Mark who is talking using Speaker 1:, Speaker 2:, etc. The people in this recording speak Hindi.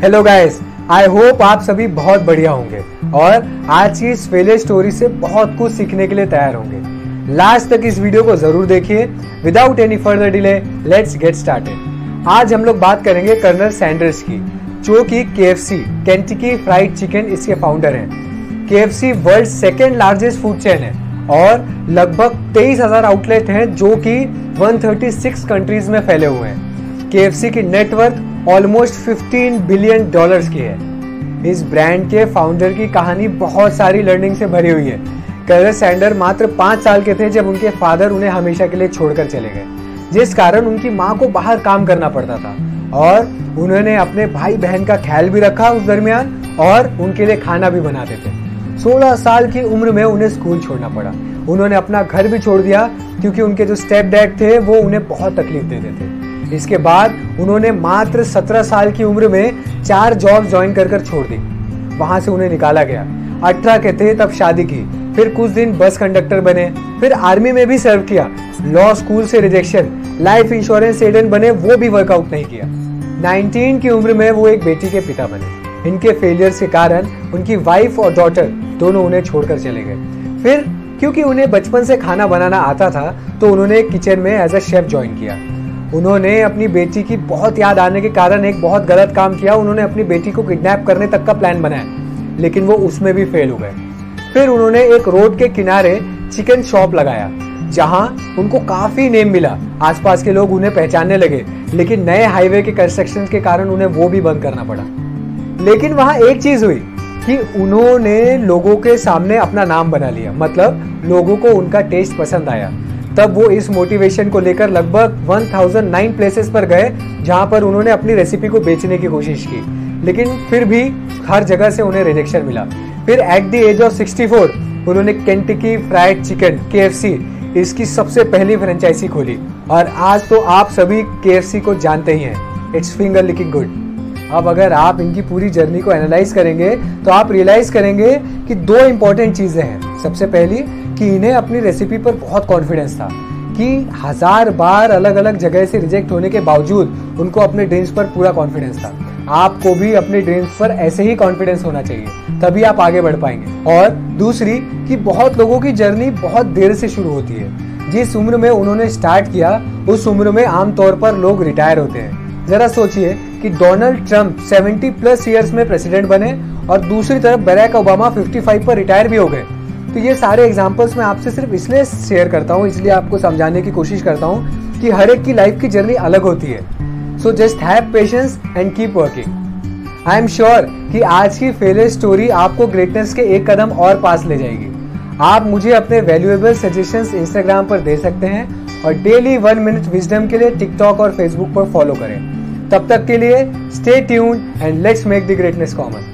Speaker 1: हेलो गाइस आई होप आप सभी बहुत बढ़िया होंगे और आज की इस फेलियर स्टोरी से बहुत कुछ सीखने के लिए तैयार होंगे। लास्ट तक इस वीडियो को ज़रूर देखिए। Without any further delay let's get started आज हम लोग बात करेंगे कर्नल सैंडर्स की, जो कि के कैंटिकी फ्राइड चिकन इसके फाउंडर हैं। KFC world second largest food chain है और लगभग तेईस हज़ार आउटलेट हैं जो कि 136 कंट्रीज़ में फैले हुए हैं। के एफ़ सी की नेटवर्थ ऑलमोस्ट 15 बिलियन डॉलर्स की है। इस ब्रांड के फाउंडर की कहानी बहुत सारी लर्निंग से भरी हुई है। कर्नल सैंडर मात्र पाँच साल के थे जब उनके फादर उन्हें हमेशा के लिए छोड़कर चले गए। जिस कारण उनकी माँ को बाहर काम करना पड़ता था। और उन्होंने अपने भाई बहन का ख्याल भी रखा उस दरमियान और उनके लिए खाना भी बनाते थे। 16 साल की उम्र में उन्हें स्कूल छोड़ना पड़ा। उन्होंने अपना घर भी छोड़ दिया क्योंकि उनके जो स्टेप डैड थे वो उन्हें बहुत तकलीफ़ देते थे। इसके बाद उन्होंने मात्र 17 साल की उम्र में चार जॉब ज्वाइन कर कर छोड़ दी। वहाँ से उन्हें निकाला गया। अठारह के थे, तब शादी की। फिर कुछ दिन बस कंडक्टर बने। फिर आर्मी में भी सर्व किया। लॉ स्कूल से रिजेक्शन लाइफ इंश्योरेंस एजेंट बने, वो भी वर्कआउट नहीं किया। 19 की उम्र में वो एक बेटी के पिता बने। इनके फेलियर के कारण उनकी वाइफ और डॉटर दोनों उन्हें छोड़कर चले गए। फिर, क्योंकि उन्हें बचपन से खाना बनाना आता था तो उन्होंने किचन में एज अ शेफ ज्वाइन किया। उन्होंने अपनी बेटी की बहुत याद आने के कारण एक बहुत गलत काम किया। उन्होंने अपनी बेटी को किडनैप करने तक का प्लान बनाया, लेकिन वो उसमें भी फेल हो गए। फिर उन्होंने एक रोड के किनारे चिकन शॉप लगाया, जहाँ उनको काफ़ी नेम मिला। आसपास के लोग उन्हें पहचानने लगे, लेकिन नए हाईवे के कंस्ट्रक्शन के कारण उन्हें वो भी बंद करना पड़ा। लेकिन वहाँ एक चीज़ हुई कि उन्होंने लोगों के सामने अपना नाम बना लिया मतलब लोगों को उनका टेस्ट पसंद आया। तब वो इस मोटिवेशन को लेकर लगभग 1009 प्लेसेस पर गए, जहाँ पर उन्होंने अपनी रेसिपी को बेचने की कोशिश की। लेकिन फिर भी हर जगह से उन्हें रिजेक्शन मिला। फिर एट द एज ऑफ़ 64 उन्होंने केंटकी फ्राइड चिकन KFC इसकी सबसे पहली फ्रेंचाइजी खोली। और आज तो आप सभी के को जानते ही हैं। इट्स फिंगर लिकिंग गुड अब अगर आप इनकी पूरी जर्नी को एनालाइज करेंगे तो आप रियलाइज़ करेंगे कि दो इंपॉर्टेंट चीज़ें हैं। सबसे पहली कि इन्हें अपनी रेसिपी पर बहुत कॉन्फिडेंस था कि हज़ार बार अलग अलग जगह से रिजेक्ट होने के बावजूद उनको अपने ड्रीम्स पर पूरा कॉन्फिडेंस था। आपको भी अपने ड्रीम्स पर ऐसे ही कॉन्फिडेंस होना चाहिए, तभी आप आगे बढ़ पाएँगे। और दूसरी कि बहुत लोगों की जर्नी बहुत देर से शुरू होती है। जिस उम्र में उन्होंने स्टार्ट किया, उस उम्र में आमतौर पर लोग रिटायर होते हैं। जरा सोचिए कि डोनाल्ड ट्रंप 70 प्लस इयर्स में प्रेसिडेंट बने और दूसरी तरफ़ बैरक ओबामा 55 पर रिटायर भी हो गए। तो ये सारे एग्जाम्पल्स मैं आपसे सिर्फ़ इसलिए शेयर करता हूँ, इसलिए आपको समझाने की कोशिश करता हूँ कि हर एक की लाइफ की जर्नी अलग होती है। So just have patience and keep working I am sure कि आज की फेलियर स्टोरी आपको ग्रेटनेस के एक कदम और पास ले जाएगी। आप मुझे अपने वैल्यूएबल सजेशंस इंस्टाग्राम पर दे सकते हैं और डेली वन मिनट विजडम के लिए टिकटॉक और फेसबुक पर फॉलो करें। तब तक के लिए stay tune and let's make the greatness common